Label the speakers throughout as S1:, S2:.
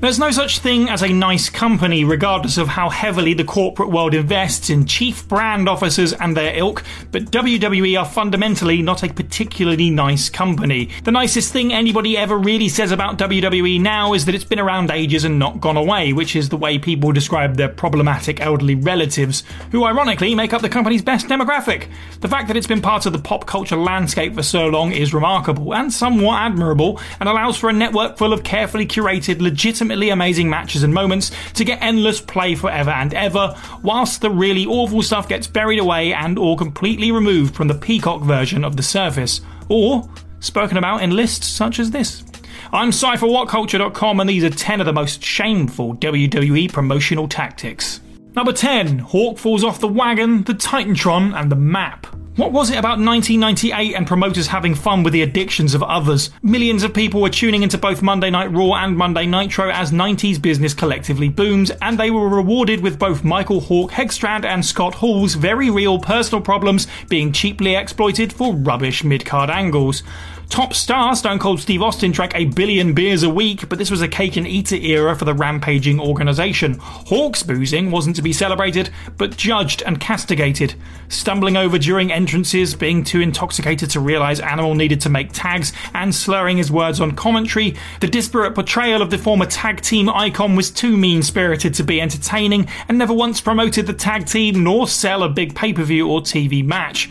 S1: There's no such thing as a nice company, regardless of how heavily the corporate world invests in chief brand officers and their ilk, but WWE are fundamentally not a particularly nice company. The nicest thing anybody ever really says about WWE now is that it's been around ages and not gone away, which is the way people describe their problematic elderly relatives, who ironically make up the company's best demographic. The fact that it's been part of the pop culture landscape for so long is remarkable and somewhat admirable, and allows for a network full of carefully curated, legitimate amazing matches and moments to get endless play forever and ever, whilst the really awful stuff gets buried away and or completely removed from the Peacock version of the surface, or spoken about in lists such as this. I'm CypherWhatCulture.com and these are 10 of the most shameful WWE promotional tactics. Number 10, Hawk falls off the wagon, the Titantron, and the map. What was it about 1998 and promoters having fun with the addictions of others? Millions of people were tuning into both Monday Night Raw and Monday Nitro as 90s business collectively boomed, and they were rewarded with both Michael Hawk Hegstrand and Scott Hall's very real personal problems being cheaply exploited for rubbish mid card angles. Top star Stone Cold Steve Austin drank a billion beers a week, but this was a cake and eater era for the rampaging organisation. Hawk's boozing wasn't to be celebrated, but judged and castigated. Stumbling over during entrances, being too intoxicated to realise Animal needed to make tags, and slurring his words on commentary, the disparate portrayal of the former tag team icon was too mean spirited to be entertaining, and never once promoted the tag team nor sell a big pay per view or TV match.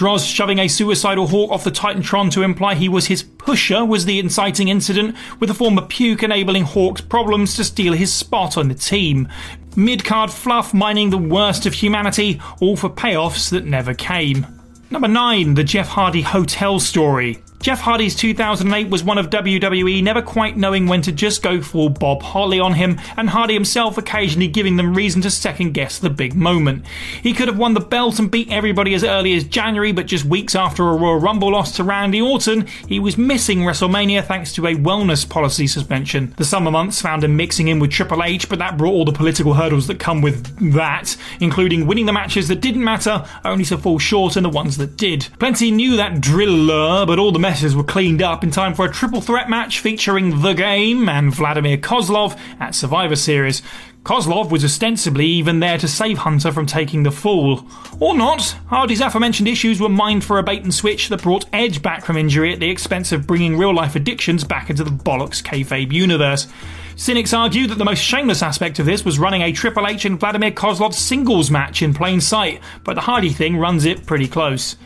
S1: Droz shoving a suicidal hawk off the Titantron to imply he was his pusher was the inciting incident, with the former puke enabling Hawk's problems to steal his spot on the team. Mid card fluff mining the worst of humanity, all for payoffs that never came. Number 9, the Jeff Hardy Hotel Story. Jeff Hardy's 2008 was one of WWE never quite knowing when to just go full Bob Holly on him, and Hardy himself occasionally giving them reason to second guess the big moment. He could have won the belt and beat everybody as early as January, but just weeks after a Royal Rumble loss to Randy Orton, he was missing WrestleMania thanks to a wellness policy suspension. The summer months found him mixing in with Triple H, but that brought all the political hurdles that come with that, including winning the matches that didn't matter, only to fall short in the ones that did. Plenty knew that driller, but all the messes were cleaned up in time for a triple threat match featuring The Game and Vladimir Kozlov at Survivor Series. Kozlov was ostensibly even there to save Hunter from taking the fall. Or not. Hardy's aforementioned issues were mined for a bait and switch that brought Edge back from injury at the expense of bringing real life addictions back into the bollocks kayfabe universe. Cynics argue that the most shameless aspect of this was running a Triple H and Vladimir Kozlov singles match in plain sight, but the Hardy thing runs it pretty close.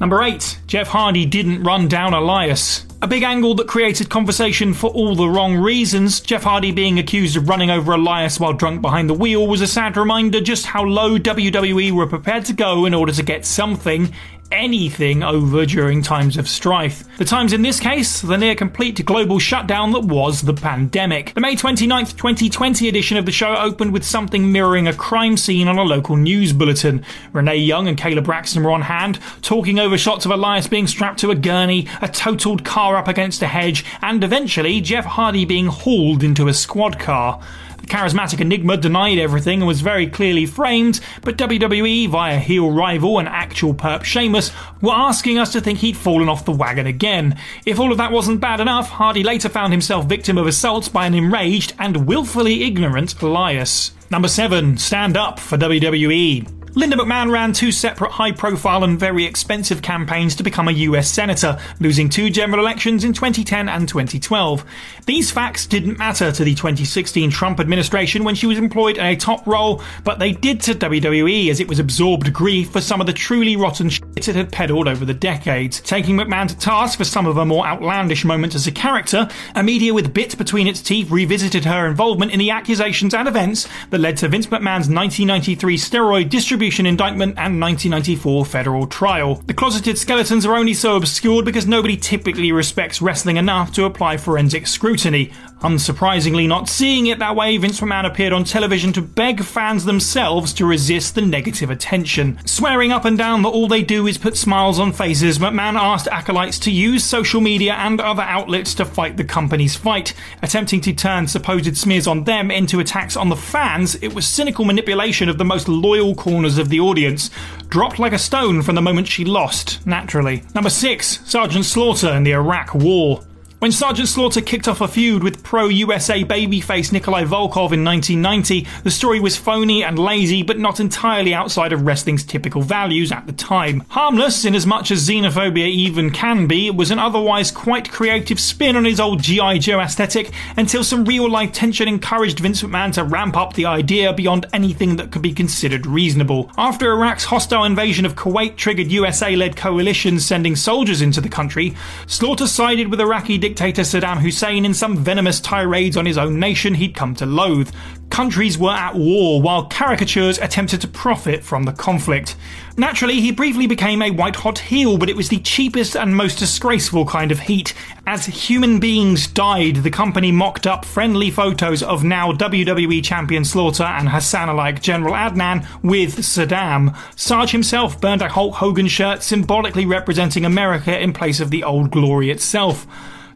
S1: Number 8. Jeff Hardy didn't run down Elias. A big angle that created conversation for all the wrong reasons. Jeff Hardy being accused of running over Elias while drunk behind the wheel was a sad reminder just how low WWE were prepared to go in order to get something, anything over during times of strife. The times in this case, the near complete global shutdown that was the pandemic. The May 29th, 2020 edition of the show opened with something mirroring a crime scene on a local news bulletin. Renee Young and Kayla Braxton were on hand, talking over shots of Elias being strapped to a gurney, a totaled car up against a hedge, and eventually Jeff Hardy being hauled into a squad car. The charismatic enigma denied everything and was very clearly framed, but WWE, via heel rival and actual perp Sheamus, were asking us to think he'd fallen off the wagon again. If all of that wasn't bad enough, Hardy later found himself victim of assault by an enraged and willfully ignorant Elias. Number 7. Stand up for WWE. Linda McMahon ran two separate high profile and very expensive campaigns to become a US Senator, losing two general elections in 2010 and 2012. These facts didn't matter to the 2016 Trump administration when she was employed in a top role, but they did to WWE as it was absorbed grief for some of the truly rotten shit it had peddled over the decades. Taking McMahon to task for some of her more outlandish moments as a character, a media with bit between its teeth revisited her involvement in the accusations and events that led to Vince McMahon's 1993 steroid distribution indictment and 1994 federal trial. The closeted skeletons are only so obscured because nobody typically respects wrestling enough to apply forensic scrutiny. Unsurprisingly, not seeing it that way, Vince McMahon appeared on television to beg fans themselves to resist the negative attention. Swearing up and down that all they do is put smiles on faces, McMahon asked acolytes to use social media and other outlets to fight the company's fight. Attempting to turn supposed smears on them into attacks on the fans, it was cynical manipulation of the most loyal corners of the audience, dropped like a stone from the moment she lost, naturally. Number 6, Sergeant Slaughter in the Iraq War. When Sergeant Slaughter kicked off a feud with pro USA babyface Nikolai Volkov in 1990, the story was phony and lazy, but not entirely outside of wrestling's typical values at the time. Harmless, in as much as xenophobia even can be, was an otherwise quite creative spin on his old G.I. Joe aesthetic until some real life tension encouraged Vince McMahon to ramp up the idea beyond anything that could be considered reasonable. After Iraq's hostile invasion of Kuwait triggered USA led coalitions sending soldiers into the country, Slaughter sided with Iraqi dictator Saddam Hussein in some venomous tirades on his own nation he'd come to loathe. Countries were at war while caricatures attempted to profit from the conflict. Naturally, he briefly became a white hot heel, but it was the cheapest and most disgraceful kind of heat. As human beings died, the company mocked up friendly photos of now WWE champion Slaughter and Hassan alike General Adnan with Saddam. Sarge himself burned a Hulk Hogan shirt symbolically representing America in place of the old glory itself.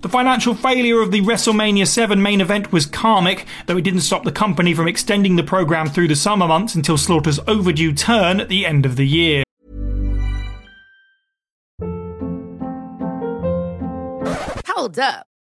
S1: The financial failure of the WrestleMania 7 main event was karmic, though it didn't stop the company from extending the program through the summer months until Slaughter's overdue turn at the end of the year.
S2: Hold up.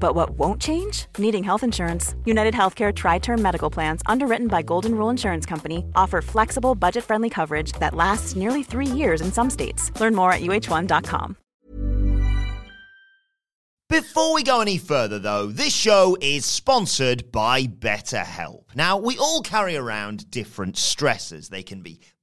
S3: But what won't change? Needing health insurance. United Healthcare Tri Term Medical Plans, underwritten by Golden Rule Insurance Company, offer flexible, budget friendly coverage that lasts nearly three years in some states. Learn more at uh1.com.
S4: Before we go any further, though, this show is sponsored by BetterHelp. Now, we all carry around different stressors. They can be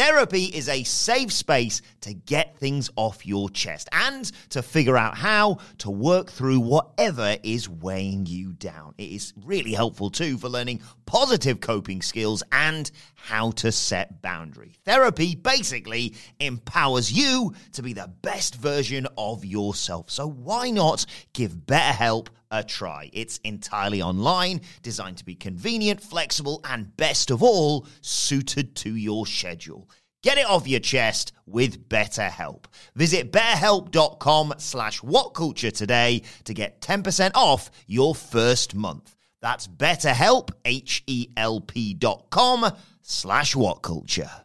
S4: Therapy is a safe space to get things off your chest and to figure out how to work through whatever is weighing you down. It is really helpful too for learning positive coping skills and how to set boundary. Therapy basically empowers you to be the best version of yourself. So why not give BetterHelp a try? It's entirely online, designed to be convenient, flexible, and best of all, suited to your schedule. Get it off your chest with BetterHelp. Visit betterhelp.com slash whatculture today to get 10% off your first month. That's betterhelp, H-E-L-P dot com slash whatculture.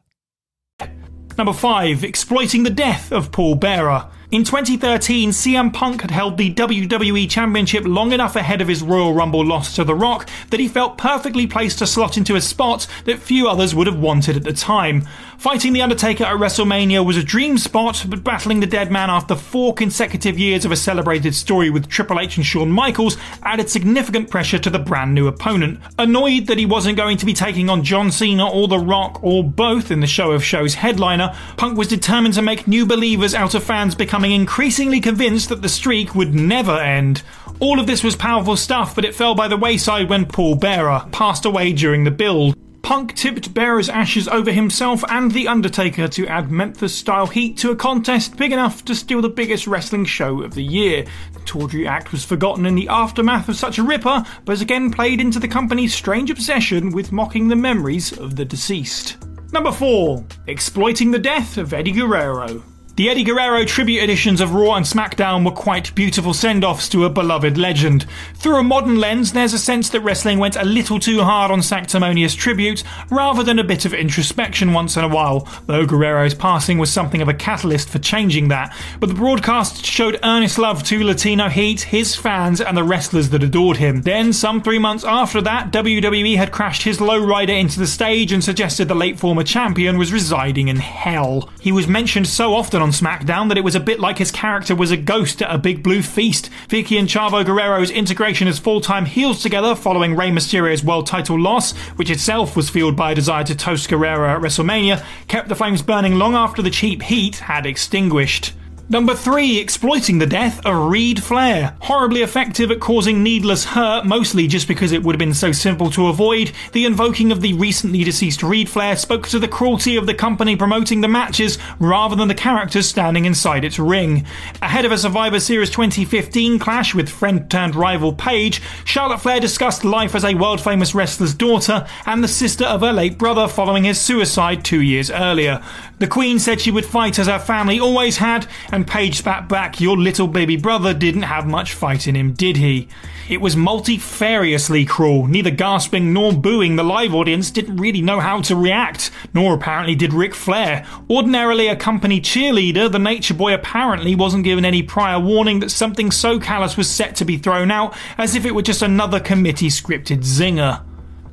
S1: Number 5. Exploiting the death of Paul Bearer. In 2013, CM Punk had held the WWE Championship long enough ahead of his Royal Rumble loss to The Rock that he felt perfectly placed to slot into a spot that few others would have wanted at the time. Fighting The Undertaker at WrestleMania was a dream spot, but battling the dead man after four consecutive years of a celebrated story with Triple H and Shawn Michaels added significant pressure to the brand new opponent. Annoyed that he wasn't going to be taking on John Cena or The Rock or both in the show of shows headliner, Punk was determined to make new believers out of fans becoming increasingly convinced that the streak would never end. All of this was powerful stuff, but it fell by the wayside when Paul Bearer passed away during the build. Punk tipped Bearer's ashes over himself and The Undertaker to add Memphis style heat to a contest big enough to steal the biggest wrestling show of the year. The tawdry act was forgotten in the aftermath of such a ripper, but again played into the company's strange obsession with mocking the memories of the deceased. Number 4. Exploiting the death of Eddie Guerrero. The Eddie Guerrero tribute editions of Raw and SmackDown were quite beautiful send offs to a beloved legend. Through a modern lens, there's a sense that wrestling went a little too hard on sanctimonious tribute rather than a bit of introspection once in a while, though Guerrero's passing was something of a catalyst for changing that. But the broadcast showed earnest love to Latino Heat, his fans, and the wrestlers that adored him. Then, some three months after that, WWE had crashed his lowrider into the stage and suggested the late former champion was residing in hell. He was mentioned so often on SmackDown that it was a bit like his character was a ghost at a big blue feast. Vickie and Chavo Guerrero's integration as full time heels together following Rey Mysterio's world title loss, which itself was fueled by a desire to toast Guerrero at WrestleMania, kept the flames burning long after the cheap heat had extinguished. Number 3, exploiting the death of Reid Flair. Horribly effective at causing needless hurt, mostly just because it would have been so simple to avoid, the invoking of the recently deceased Reid Flair spoke to the cruelty of the company promoting the matches rather than the characters standing inside its ring. Ahead of a Survivor Series 2015 clash with friend turned rival Paige, Charlotte Flair discussed life as a world famous wrestler's daughter and the sister of her late brother following his suicide two years earlier. The Queen said she would fight as her family always had, and Paige spat back, Your little baby brother didn't have much fight in him, did he? It was multifariously cruel. Neither gasping nor booing, the live audience didn't really know how to react, nor apparently did Ric Flair. Ordinarily a company cheerleader, the Nature Boy apparently wasn't given any prior warning that something so callous was set to be thrown out, as if it were just another committee scripted zinger.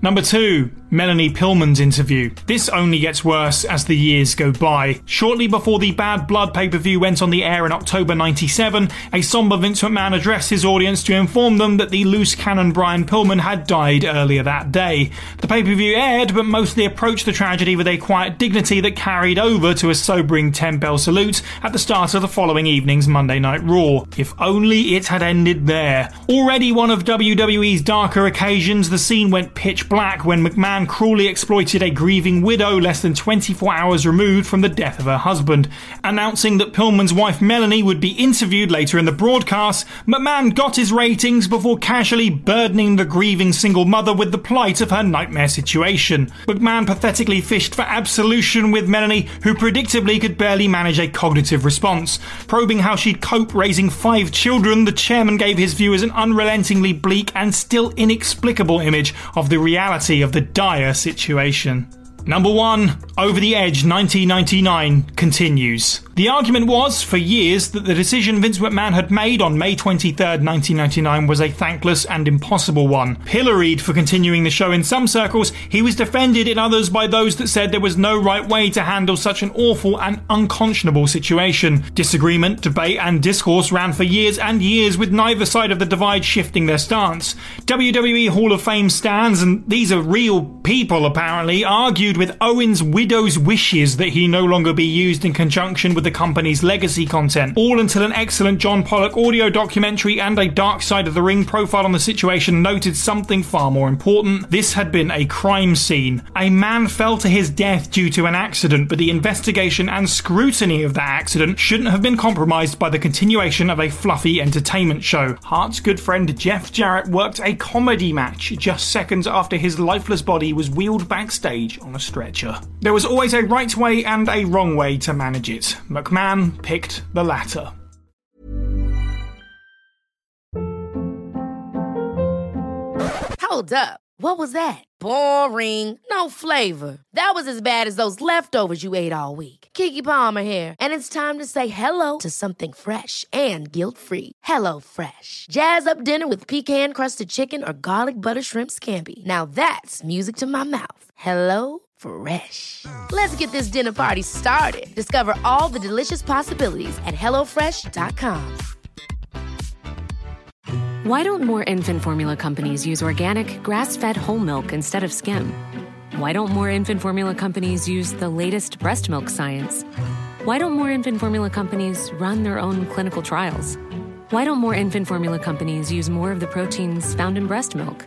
S1: Number two, Melanie Pillman's interview. This only gets worse as the years go by. Shortly before the Bad Blood pay per view went on the air in October 97, a somber Vince McMahon addressed his audience to inform them that the loose cannon Brian Pillman had died earlier that day. The pay per view aired, but mostly approached the tragedy with a quiet dignity that carried over to a sobering 10 bell salute at the start of the following evening's Monday Night Raw. If only it had ended there. Already one of WWE's darker occasions, the scene went pitch black when McMahon cruelly exploited a grieving widow less than 24 hours removed from the death of her husband. Announcing that Pillman's wife Melanie would be interviewed later in the broadcast, McMahon got his ratings before casually burdening the grieving single mother with the plight of her nightmare situation. McMahon pathetically fished for absolution with Melanie, who predictably could barely manage a cognitive response. Probing how she'd cope raising five children, the chairman gave his viewers an unrelentingly bleak and still inexplicable image of the reality of the dire situation. Number 1, Over the Edge 1999 continues. The argument was, for years, that the decision Vince McMahon had made on May 23, 1999 was a thankless and impossible one. Pilloried for continuing the show in some circles, he was defended in others by those that said there was no right way to handle such an awful and unconscionable situation. Disagreement, debate, and discourse ran for years and years with neither side of the divide shifting their stance. WWE Hall of Fame stands, and these are real people apparently, argued with Owen's widow's wishes that he no longer be used in conjunction with the company's legacy content, all until an excellent John Pollock audio documentary and a Dark Side of the Ring profile on the situation noted something far more important. This had been a crime scene. A man fell to his death due to an accident, but the investigation and scrutiny of that accident shouldn't have been compromised by the continuation of a fluffy entertainment show. Hart's good friend Jeff Jarrett worked a comedy match just seconds after his lifeless body was wheeled backstage on a stretcher. There was always a right way and a wrong way to manage it. McMahon picked the latter.
S2: Hold up. What was that? Boring. No flavor. That was as bad as those leftovers you ate all week. Keke Palmer here, and it's time to say hello to something fresh and guilt-free. Hello Fresh. Jazz up dinner with pecan-crusted chicken or garlic butter shrimp scampi. Now that's music to my mouth. Hello Fresh. Let's get this dinner party started. Discover all the delicious possibilities at hellofresh.com.
S5: Why don't more infant formula companies use organic, grass fed whole milk instead of skim? Why don't more infant formula companies use the latest breast milk science? Why don't more infant formula companies run their own clinical trials? Why don't more infant formula companies use more of the proteins found in breast milk?